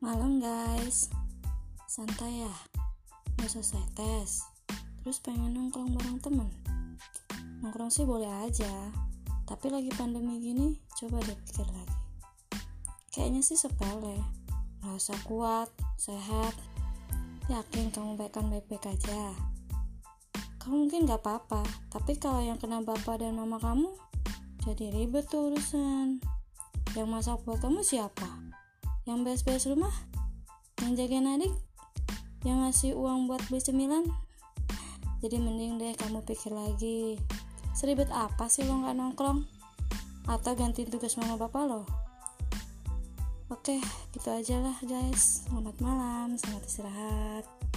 Malam guys. Santai ya. Gak selesai tes. Terus pengen nongkrong bareng temen. Nongkrong sih boleh aja. Tapi lagi pandemi gini Coba deh pikir lagi. Kayaknya sih sepele. Rasa kuat, sehat. Yakin kamu baikkan baik-baik aja. Kamu mungkin gak apa-apa Tapi kalau yang kena bapak dan mama kamu Jadi ribet tuh urusan. Yang masak buat kamu siapa? Yang beres-beres rumah yang jagain adik yang ngasih uang buat beli cemilan. Jadi mending deh kamu pikir lagi. Seribet apa sih lo nggak nongkrong? Atau ganti tugas mama bapak lo? Oke gitu aja lah guys. Selamat malam selamat istirahat